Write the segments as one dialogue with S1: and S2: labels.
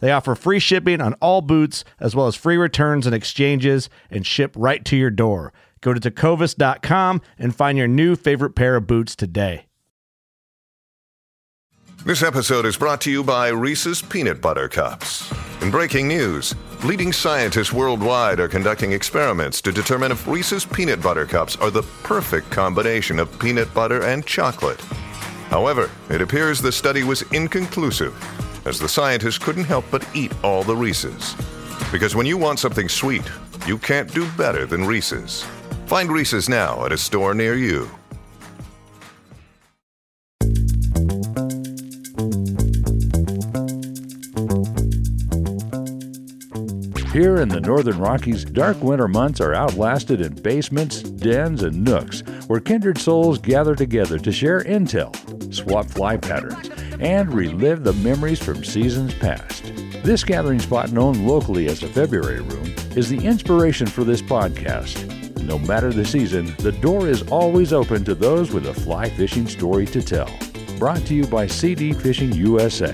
S1: They offer free shipping on all boots, as well as free returns and exchanges, and ship right to your door. Go to tecovas.com and find your new favorite pair of boots today.
S2: This episode is brought to you by Reese's Peanut Butter Cups. In breaking news, leading scientists worldwide are conducting experiments to determine if Reese's Peanut Butter Cups are the perfect combination of peanut butter and chocolate. However, it appears the study was inconclusive, as the scientists couldn't help but eat all the Reese's. Because when you want something sweet, you can't do better than Reese's. Find Reese's now at a store near you.
S3: Here in the Northern Rockies, dark winter months are outlasted in basements, dens, and nooks where kindred souls gather together to share intel, swap fly patterns, and relive the memories from seasons past. This gathering spot, known locally as the February Room, is the inspiration for this podcast. No matter the season, the door is always open to those with a fly fishing story to tell. Brought to you by CD Fishing USA,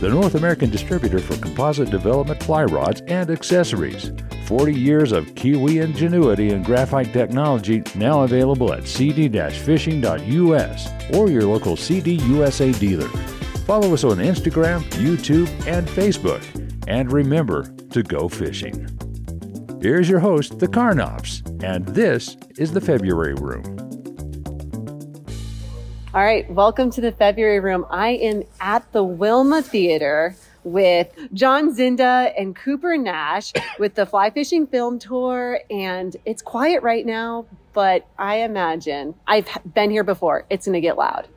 S3: the North American distributor for composite development fly rods and accessories. 40 years of Kiwi ingenuity and graphite technology now available at cd-fishing.us or your local CD USA dealer. Follow us on Instagram, YouTube, and Facebook. And remember to go fishing. Here's your host, the Carnops, and this is the February Room.
S4: All right, welcome to the February room. I am at the Wilma Theater with John Zynda and Cooper Nash with the Fly Fishing Film Tour. And it's quiet right now, but I imagine I've been here before. It's going to get loud.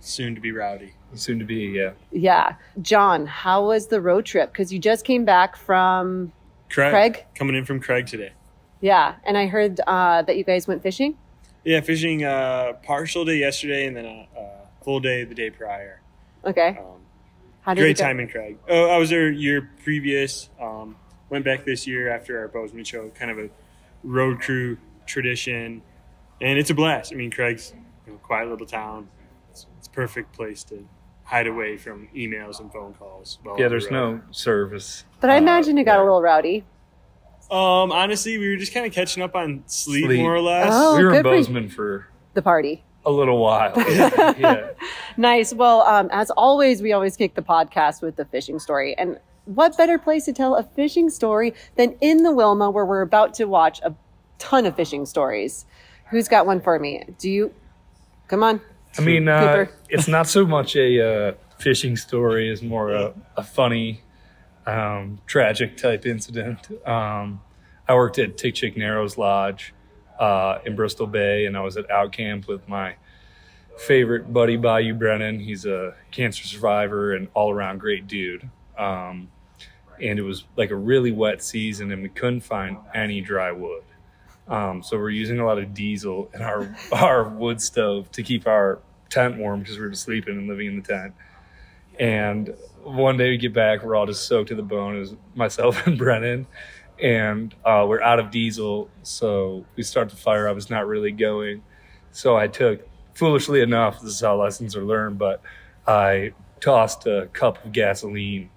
S5: Soon to be rowdy.
S6: Soon to be, yeah.
S4: Yeah. John, how was the road trip? Because you just came back from
S5: Craig,
S4: Craig?
S5: coming in from Craig today.
S4: Yeah, and I heard uh, that you guys went fishing.
S5: Yeah, fishing uh, partial day yesterday and then a, a full day the day prior.
S4: Okay.
S5: Um,
S4: How did
S5: great time in Craig. Oh, I was there year previous. Um, went back this year after our Bozeman show, kind of a road crew tradition, and it's a blast. I mean, Craig's you know, quiet little town. It's, it's a perfect place to hide away from emails and phone calls. while
S6: Yeah, there's no service.
S4: But I
S6: Uh,
S4: imagine it got
S6: yeah.
S4: a little rowdy.
S5: Um, honestly, we were just kind of catching up on sleep,
S6: Sleep.
S5: more or less.
S4: Oh,
S6: we were in
S4: good for you.
S6: Bozeman for
S4: The party.
S6: a little while. Yeah. yeah.
S4: Nice. Well, um, as always, we always kick the podcast with the fishing story. And what better place to tell a fishing story than in the Wilma, where we're about to watch a ton of fishing stories? Who's got one for me? Do you? Come on.
S6: I mean, uh, it's not so much a uh, fishing story; it's more a, a funny, um, tragic type incident. Um, I worked at Tikchik Narrows Lodge uh, in Bristol Bay, and I was at out camp with my favorite buddy, Bayou Brennan. He's a cancer survivor and all around great dude. Um, and it was like a really wet season, and we couldn't find any dry wood. Um, so we're using a lot of diesel in our our wood stove to keep our tent warm because we were just sleeping and living in the tent. And one day we get back, we're all just soaked to the bone. Was myself and Brennan, and uh, we're out of diesel. So we start the fire. I was not really going. So I took, foolishly enough, this is how lessons are learned, but I tossed a cup of gasoline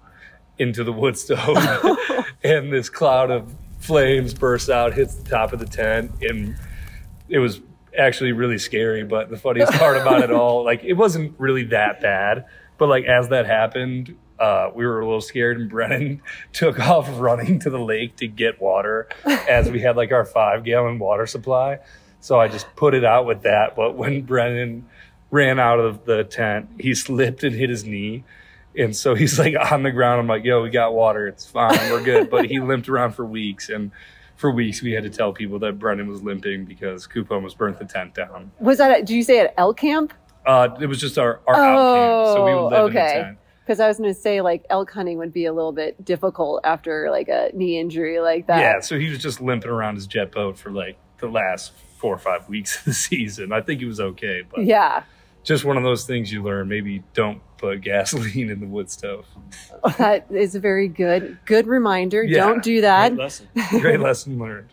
S6: into the wood stove, and this cloud of flames bursts out, hits the top of the tent, and it was actually really scary. But the funniest part about it all, like, it wasn't really that bad. But like as that happened, uh, we were a little scared, and Brennan took off running to the lake to get water, as we had like our five gallon water supply. So I just put it out with that. But when Brennan ran out of the tent, he slipped and hit his knee. And so he's like on the ground. I'm like, yo, we got water. It's fine. We're good. But he limped around for weeks. And for weeks, we had to tell people that Brendan was limping because Coop almost burnt the tent down.
S4: Was that? At, did you say at elk camp?
S6: Uh, it was just our, our out camp. So we would live in a
S4: Oh, okay.
S6: tent.
S4: Because I was going to say, like, elk hunting would be a little bit difficult after like a knee injury like that.
S6: Yeah, so he was just limping around his jet boat for like the last four or five weeks of the season. I think he was okay, but
S4: Yeah.
S6: Just one of those things you learn. Maybe don't put gasoline in the wood stove.
S4: That is a very good, good reminder.
S6: Yeah.
S4: Don't do that.
S5: Great lesson.
S6: Great lesson learned.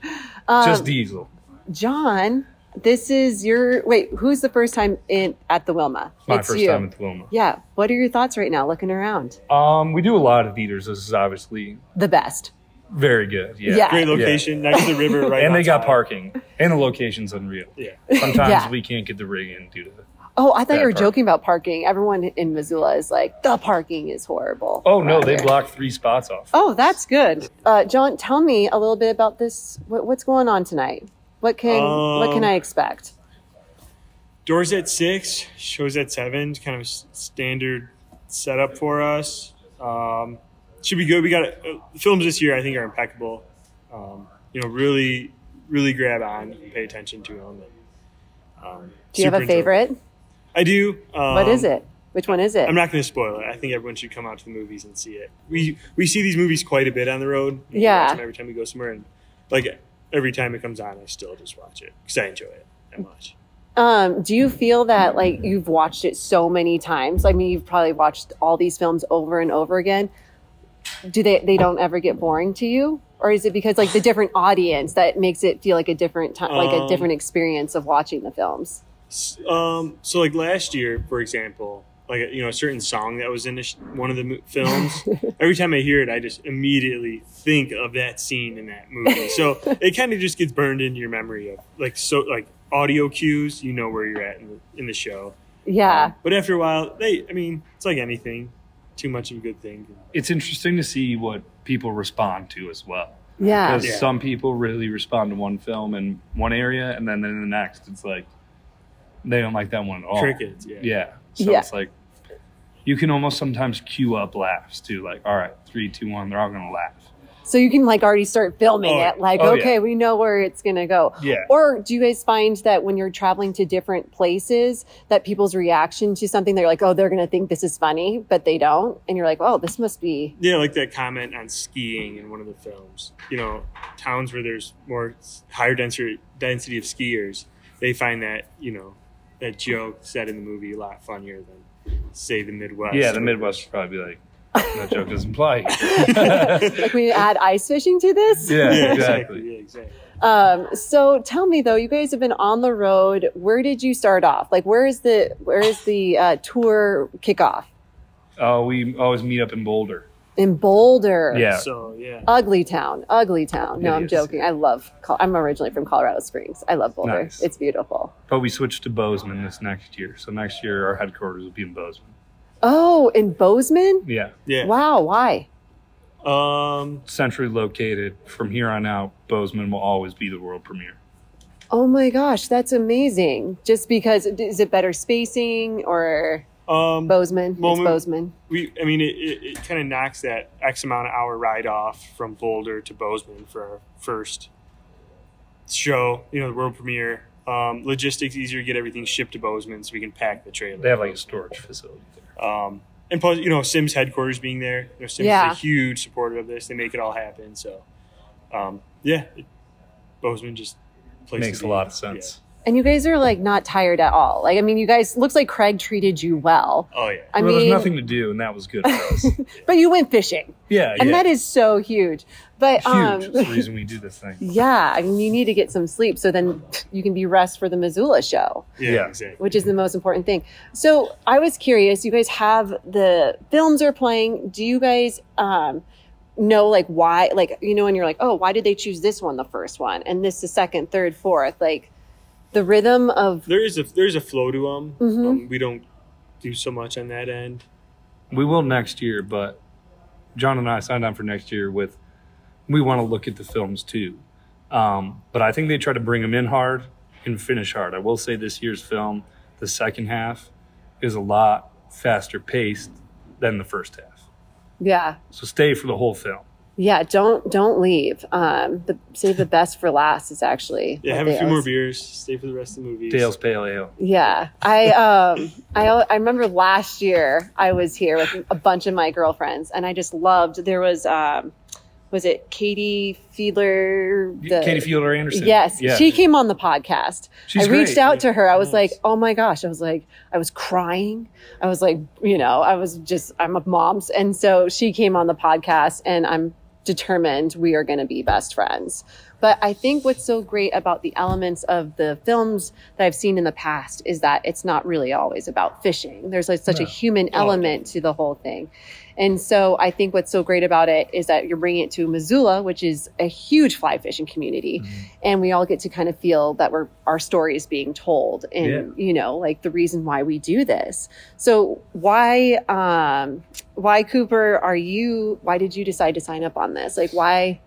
S4: Um,
S6: just diesel.
S4: John, this is your wait. Who's the first time in at the Wilma?
S6: My
S4: it's
S6: first
S4: you.
S6: time at the Wilma.
S4: Yeah. What are your thoughts right now, looking around?
S6: Um, we do a lot of eaters. This is obviously
S4: The best.
S6: very good. Yeah.
S4: Yeah.
S5: Great location next to the river, right?
S6: And they got
S5: outside.
S6: parking. And the location's unreal.
S5: Yeah.
S6: Sometimes
S4: Yeah.
S6: we can't get the rig in due to
S4: Oh, I thought you were
S6: parking.
S4: joking about parking. Everyone in Missoula is like, the parking is horrible.
S6: Oh no, they
S4: here."
S6: blocked three spots off.
S4: Oh, that's good. Uh, John, tell me a little bit about this. What, what's going on tonight? What can what can
S5: Um,
S4: I expect?
S5: Doors at six, shows at seven. Kind of standard setup for us. Um, should be good. We got uh, films this year. I think are impeccable. Um, you know, really, really grab on, and pay attention to them. And, um,
S4: Do you have a favorite?
S5: enjoyable. I do. Um,
S4: what is it? Which one is it?
S5: I'm not going to spoil it. I think everyone should come out to the movies and see it. We we see these movies quite a bit on the road.
S4: Yeah.
S5: every time we go somewhere, and like every time it comes on, I still just watch it because I enjoy it that much.
S4: Um, do you feel that like you've watched it so many times? I mean, you've probably watched all these films over and over again. Do they they don't ever get boring to you, or is it because like the different audience that makes it feel like a different time, like a
S5: Um,
S4: different experience of watching the films?
S5: S- Um, so like last year, for example, like you know a certain song that was in a sh- one of the films. every time I hear it, I just immediately think of that scene in that movie. So it kind of just gets burned into your memory of like so like audio cues. You know where you're at in the, in the show.
S4: Yeah,
S5: Um, but after a while, they, I mean, it's like anything. Too much of a good thing.
S6: It's interesting to see what people respond to as well.
S4: yeah,
S6: Because
S5: Yeah.
S6: some people really respond to one film in one area, and then in the next, it's like they don't like that one at all.
S5: Crickets, yeah.
S6: Yeah. So
S4: Yeah.
S6: it's like you can almost sometimes cue up laughs too. Like, all right, three, two, one, they're all gonna laugh.
S4: so you can like already start filming
S5: Oh,
S4: it. Like,
S6: oh,
S4: okay,
S6: yeah.
S4: we know where it's gonna go.
S6: Yeah.
S4: Or do you guys find that when you're traveling to different places, that people's reaction to something, they're like, oh, they're gonna think this is funny, but they don't, and you're like, oh, this must be
S5: Yeah, like that comment on skiing in one of the films. You know, towns where there's more higher density density of skiers, they find that you know that joke said in the movie a lot funnier than say the Midwest.
S6: yeah, the Midwest would probably be like, that joke doesn't apply.
S4: like when you add ice fishing to this.
S6: yeah,
S5: Yeah,
S6: exactly.
S5: exactly. Yeah, exactly.
S4: Um, so tell me though, you guys have been on the road. Where did you start off? Like, where is the where is the uh, tour kickoff?
S6: Oh, we always meet up in Boulder.
S4: In Boulder.
S6: Yeah.
S5: So yeah,
S4: Ugly town, ugly town. No,
S6: It
S4: I'm
S6: is.
S4: joking. I love. Col- I'm originally from Colorado Springs. I love Boulder.
S6: Nice.
S4: It's beautiful.
S6: But we switched to Bozeman this next year. So next year our headquarters will be in Bozeman.
S4: Oh, in Bozeman.
S6: Yeah.
S5: yeah.
S4: Wow. Why?
S5: Um,
S6: Centrally located. From here on out, Bozeman will always be the world premiere.
S4: Oh my gosh, that's amazing. Just because is it better spacing or
S5: um,
S4: Bozeman?
S5: Well,
S4: it's
S5: we-
S4: Bozeman.
S5: we, I mean, it, it, it kind of knocks that X amount of hour ride off from Boulder to Bozeman for our first show. You know, the world premiere. Um, logistics easier to get everything shipped to Bozeman so we can pack the trailer.
S6: They have like a storage facility there.
S5: Um, and plus, you know, Simms headquarters being there. You know, Simms
S4: Yeah.
S5: is a huge supporter of this. They make it all happen. So, um, yeah, it, Bozeman just place
S6: Makes a lot of sense.
S4: And you guys are like not tired at all. Like, I mean, you guys looks like Craig treated you well.
S5: Oh yeah.
S4: I
S6: well,
S4: mean,
S6: there's nothing to do, and that was good for us.
S4: but you went fishing,
S6: yeah,
S4: and
S6: yeah.
S4: that is so huge. But
S6: huge.
S4: um,
S6: It's the reason we do this thing.
S4: yeah, I mean, you need to get some sleep so then you can be rest for the Missoula show.
S5: yeah.
S6: Yeah.
S5: Exactly.
S4: which is the most important thing. So I was curious, you guys have the films are playing. Do you guys um, know like why, like, you know, and you're like, oh, why did they choose this one, the first one, and this the second, third, fourth? Like the rhythm of,
S5: There is a there's a flow to them.
S4: Mhm.
S5: Um, we don't do so much on that end.
S6: We will next year, but John and I signed on for next year with we want to look at the films too. Um, but I think they try to bring them in hard and finish hard. I will say this year's film, the second half, is a lot faster paced than the first half.
S4: yeah,
S6: So stay for the whole film.
S4: Yeah. Don't don't leave. Um, the save the best for last is actually
S5: Yeah, have
S4: they
S5: a few more beers. Stay for the rest of the movie.
S6: Dale's Pale Ale.
S4: Yeah, I um I I remember last year I was here with a bunch of my girlfriends and I just loved there was um was it Katie Fiedler the,
S6: Katie Fielder Anderson.
S4: Yes,
S6: Yeah.
S4: she came on the podcast.
S6: She's
S4: I reached
S6: great.
S4: out to her. I was
S5: Nice.
S4: like, "Oh my gosh!" I was like, I was crying. I was like, you know, I was just, I'm a mom's, and so she came on the podcast, and I'm determined we are going to be best friends. But I think what's so great about the elements of the films that I've seen in the past is that it's not really always about fishing. There's like such a
S6: No.
S4: human element to the whole thing. And so I think what's so great about it is that you're bringing it to Missoula, which is a huge fly fishing community. And we all get to kind of feel that we're, our story is being told and, you know, like the reason why we do this. So why, um, why Cooper are you, why did you decide to sign up on this? Like why,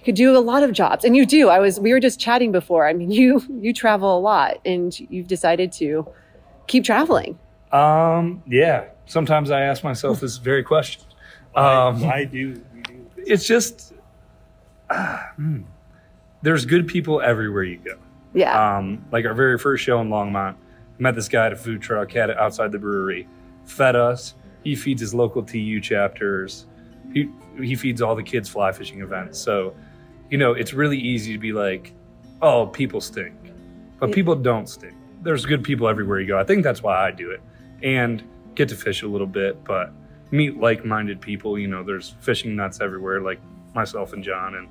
S4: you could do a lot of jobs and you do. I was, we were just chatting before. I mean, you, you travel a lot and you've decided to keep traveling.
S6: Um, yeah. Sometimes I ask myself this very question. Um,
S5: Why do we do
S6: it's just ah, hmm. there's good people everywhere you go.
S4: Yeah.
S6: Um, like our very first show in Longmont, I met this guy at a food truck, had it outside the brewery, fed us. He feeds his local TU chapters. He he feeds all the kids fly fishing events. So, you know, it's really easy to be like, oh, people stink, but
S4: Yeah.
S6: people don't stink. There's good people everywhere you go. I think that's why I do it, and get to fish a little bit, but meet like-minded people. You know, there's fishing nuts everywhere, like myself and John, and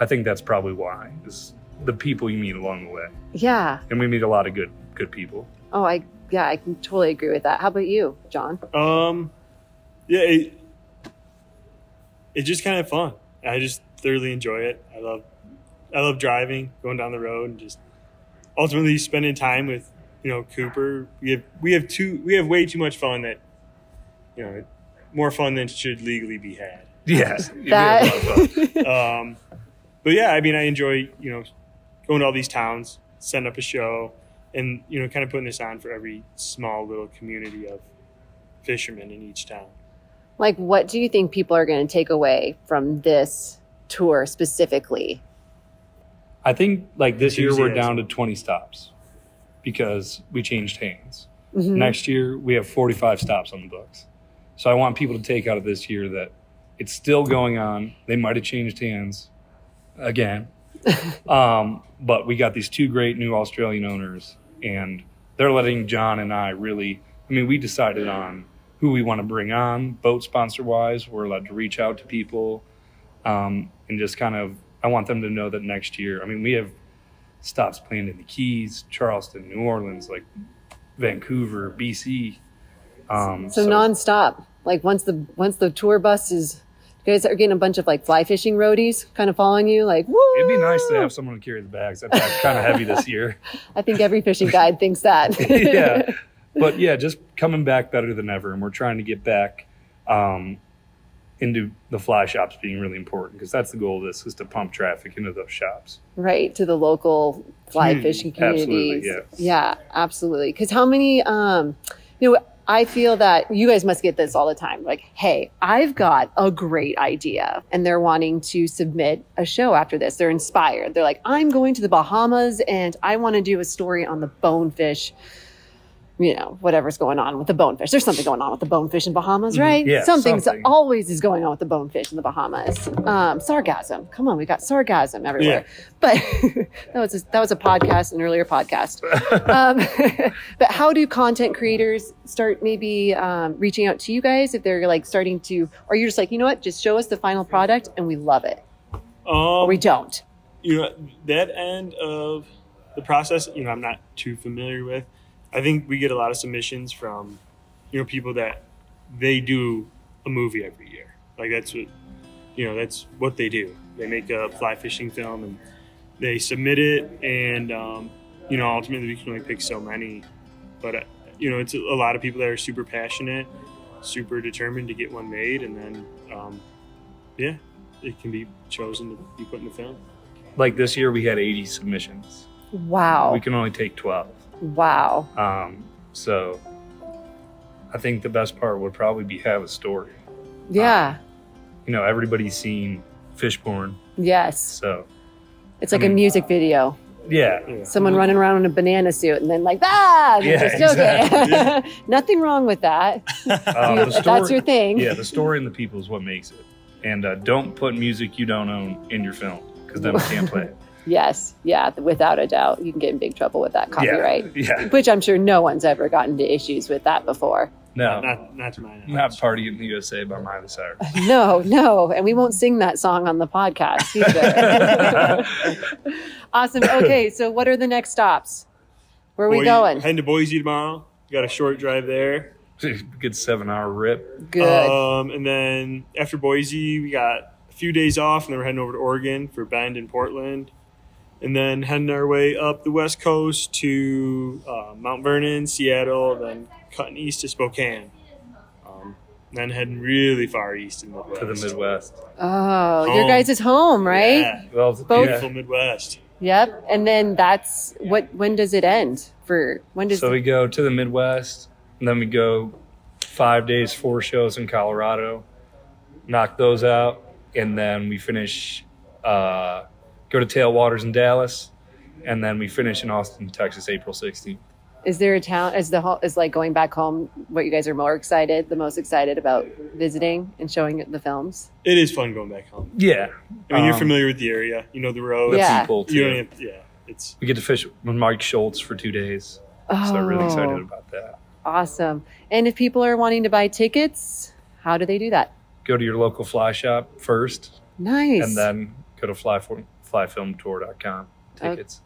S6: I think that's probably why is the people you meet along the way
S4: yeah.
S6: and we meet a lot of good good people.
S4: Oh, I yeah, I can totally agree with that. How about you, John?
S5: Um, yeah, it, it's just kind of fun. I just thoroughly enjoy it. I love, I love driving, going down the road, and just ultimately spending time with you know Cooper. We have we have too we have way too much fun that you know more fun than should legally be had.
S6: Yes,
S4: That
S5: Um, but yeah, I mean, I enjoy you know going to all these towns, setting up a show, and you know kind of putting this on for every small little community of fishermen in each town.
S4: like what do you think people are going to take away from this tour specifically?
S6: I think like this year we're down to 20 stops because we changed hands.
S4: Mhm.
S6: Next year we have 45 stops on the books. So I want people to take out of this year that it's still going on. They might have changed hands again. um, but we got these two great new Australian owners and they're letting John and I really I mean we decided on who we want to bring on boat sponsor wise. We're allowed to reach out to people um, and just kind of I want them to know that next year. I mean, we have stops planned in the Keys, Charleston, New Orleans, like Vancouver, BC. Um,
S4: So, nonstop. Like once the once the tour bus is, you guys are getting a bunch of like fly fishing roadies kind of following you. Like, woo!
S6: it'd be nice to have someone to carry the bags. That's kind of heavy this year.
S4: I think every fishing guide thinks that.
S6: yeah, but yeah, just coming back better than ever, and we're trying to get back um, into the fly shops being really important because that's the goal of this is to pump traffic into those shops.
S4: right to the local fly
S5: Community.
S4: fishing
S6: Absolutely,
S4: communities.
S6: yes.
S4: Yeah, absolutely. Because how many, um, you know, I feel that you guys must get this all the time. Like, hey, I've got a great idea, and they're wanting to submit a show after this. They're inspired. They're like, I'm going to the Bahamas, and I want to do a story on the bonefish you know, whatever's going on with the bonefish. There's something going on with the bonefish in Bahamas, right?
S6: Mm-hmm. Yeah,
S4: Something's
S6: something.
S4: always is going on with the bonefish in the Bahamas. Um, sargasm. Come on, we got sargasm everywhere. But that was a, that was a podcast, an earlier podcast. um, but how do content creators start maybe um, reaching out to you guys if they're like starting to, or you're just like, you know what, just show us the final product and we love it,
S5: Um,
S4: we don't.
S5: you know that end of the process you know i'm not too familiar with i think we get a lot of submissions from you know people that they do a movie every year like that's what you know that's what they do they make a fly fishing film and they submit it and um, you know ultimately we can only pick so many but uh, you know it's a, a lot of people that are super passionate super determined to get one made and then um, yeah it can be chosen to be put in the film
S6: Like this year, we had 80 submissions.
S4: Wow.
S6: We can only take 12.
S4: Wow.
S6: Um, so I think the best part would probably be have a story.
S4: Yeah.
S6: You know, everybody's seen fish Fishborn,
S4: yes.
S6: so
S4: It's like
S6: I
S4: a
S6: mean-
S4: music video.
S6: yeah,
S4: Someone running around in a banana suit and then like, ah,
S6: Yeah,
S4: just okay.
S6: exactly.
S4: Nothing wrong with that.
S6: Uh,
S4: You-
S6: story-
S4: that's your thing.
S6: Yeah, the story and the people is what makes it. And uh, don't put music you don't own in your film because then we can't play it.
S4: Yes. Yeah. Without a doubt. You can get in big trouble with that copyright.
S6: Yeah,
S4: Which I'm sure no one's ever gotten into issues with that before.
S6: no,
S5: not not to my knowledge.
S6: not "Party in the USA" by Miley Cyrus.
S4: No, no. And we won't sing that song on the podcast either. awesome. Okay. So, what are the next stops? Where are we going?
S5: Heading to Boise tomorrow. Got a short drive there.
S6: Good seven-hour rip.
S4: Good.
S5: Um, and then after Boise, we got a few days off, and then we're heading over to Oregon for Bend and Portland. And then heading our way up the west coast to uh, Mount Vernon, Seattle, then cutting east to Spokane. Um, then heading really far east in the Midwest.
S6: to the Midwest.
S4: oh, your
S5: home.
S4: guys' is home, right?
S5: Yeah,
S6: Well,
S4: Both-
S5: beautiful Midwest.
S4: Yep. And then that's what, when does it end? For when does
S6: So we go to the Midwest, and then we go five days, four shows in Colorado, knock those out, and then we finish, uh, go to Tailwaters in Dallas, and then we finish in Austin, Texas, April 16th.
S4: Is there a town? Is the ho- is like going back home? What you guys are more excited, the most excited about visiting and showing the films?
S5: It is fun going back home.
S6: Yeah.
S5: I mean, you're
S6: Um,
S5: familiar with the area. You know the roads.
S4: Yeah.
S6: People, too.
S5: don't have, yeah. It's
S6: We get to fish with Mike Schultz for two days.
S4: Oh,
S6: So I'm really excited about that.
S4: Awesome. And if people are wanting to buy tickets, how do they do that?
S6: Go to your local fly shop first,
S4: Nice.
S6: and then go to fly flyfilmtour.com. Tickets.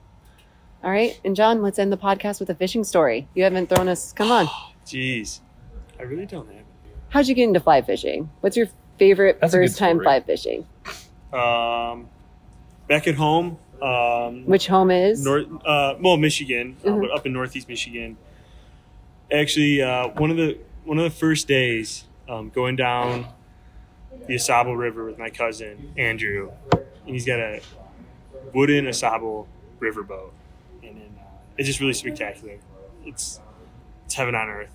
S4: All right. And John, let's end the podcast with a fishing story. You haven't thrown us. Come on.
S5: Jeez, I really don't have. It.
S4: How'd you get into fly fishing? What's your favorite
S6: That's
S4: first time fly fishing?
S5: Um, back at home, um,
S4: Which home is?
S5: North, uh, well, Michigan, uh,
S4: Mhm.
S5: but up in Northeast Michigan. Actually, uh, one of the one of the first days, um, going down the Au Sable River with my cousin Andrew, and he's got a wooden Au Sable riverboat, and then, uh, it's just really spectacular. It's it's heaven on earth.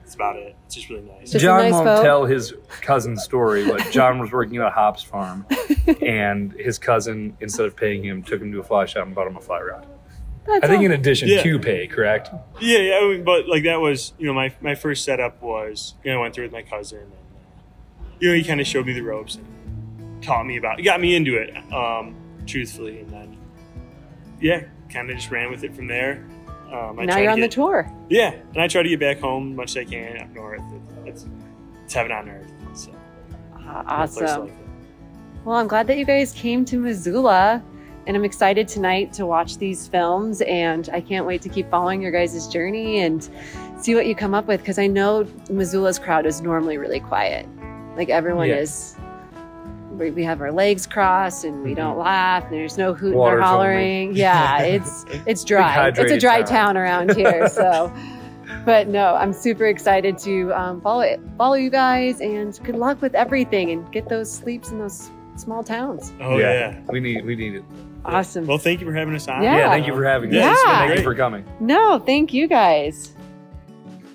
S5: That's about it. It's just really nice.
S4: Just
S6: John
S4: nice
S6: won't
S4: boat.
S6: tell his cousin's story, but John was working at a hops farm, and his cousin, instead of paying him, took him to a fly shop and bought him a fly rod.
S4: That's
S6: I think in addition
S5: Yeah.
S6: to pay, correct?
S5: Yeah, yeah, I mean, but like that was, you know, my my first setup was, you know, I went through with my cousin, and uh, you know, he kind of showed me the ropes and taught me about, got me into it, um, truthfully, and then, yeah, kind of just ran with it from there. Um, I
S4: now you're on the tour.
S5: Yeah, and I try to get back home as much as I can up north. It's, it's heaven on earth. So, place
S4: awesome.
S5: like.
S4: Well, I'm glad that you guys came to Missoula, and I'm excited tonight to watch these films. And I can't wait to keep following your guys' journey and see what you come up with because I know Missoula's crowd is normally really quiet. Like everyone
S6: Yeah.
S4: is. We we have our legs crossed and we don't laugh. And there's no hooting or
S6: hollering. only.
S4: Yeah, it's it's dry. It's a dry
S6: town.
S4: town around here. So, but no, I'm super excited to um, follow it, follow you guys, and good luck with everything, and get those sleeps in those small towns.
S5: Oh yeah.
S6: we need we need it.
S4: Awesome.
S5: Well, thank you for having us on.
S4: Yeah.
S6: Yeah, thank you for having us.
S5: Yeah,
S4: it's
S6: thank you for coming.
S4: no, thank you guys.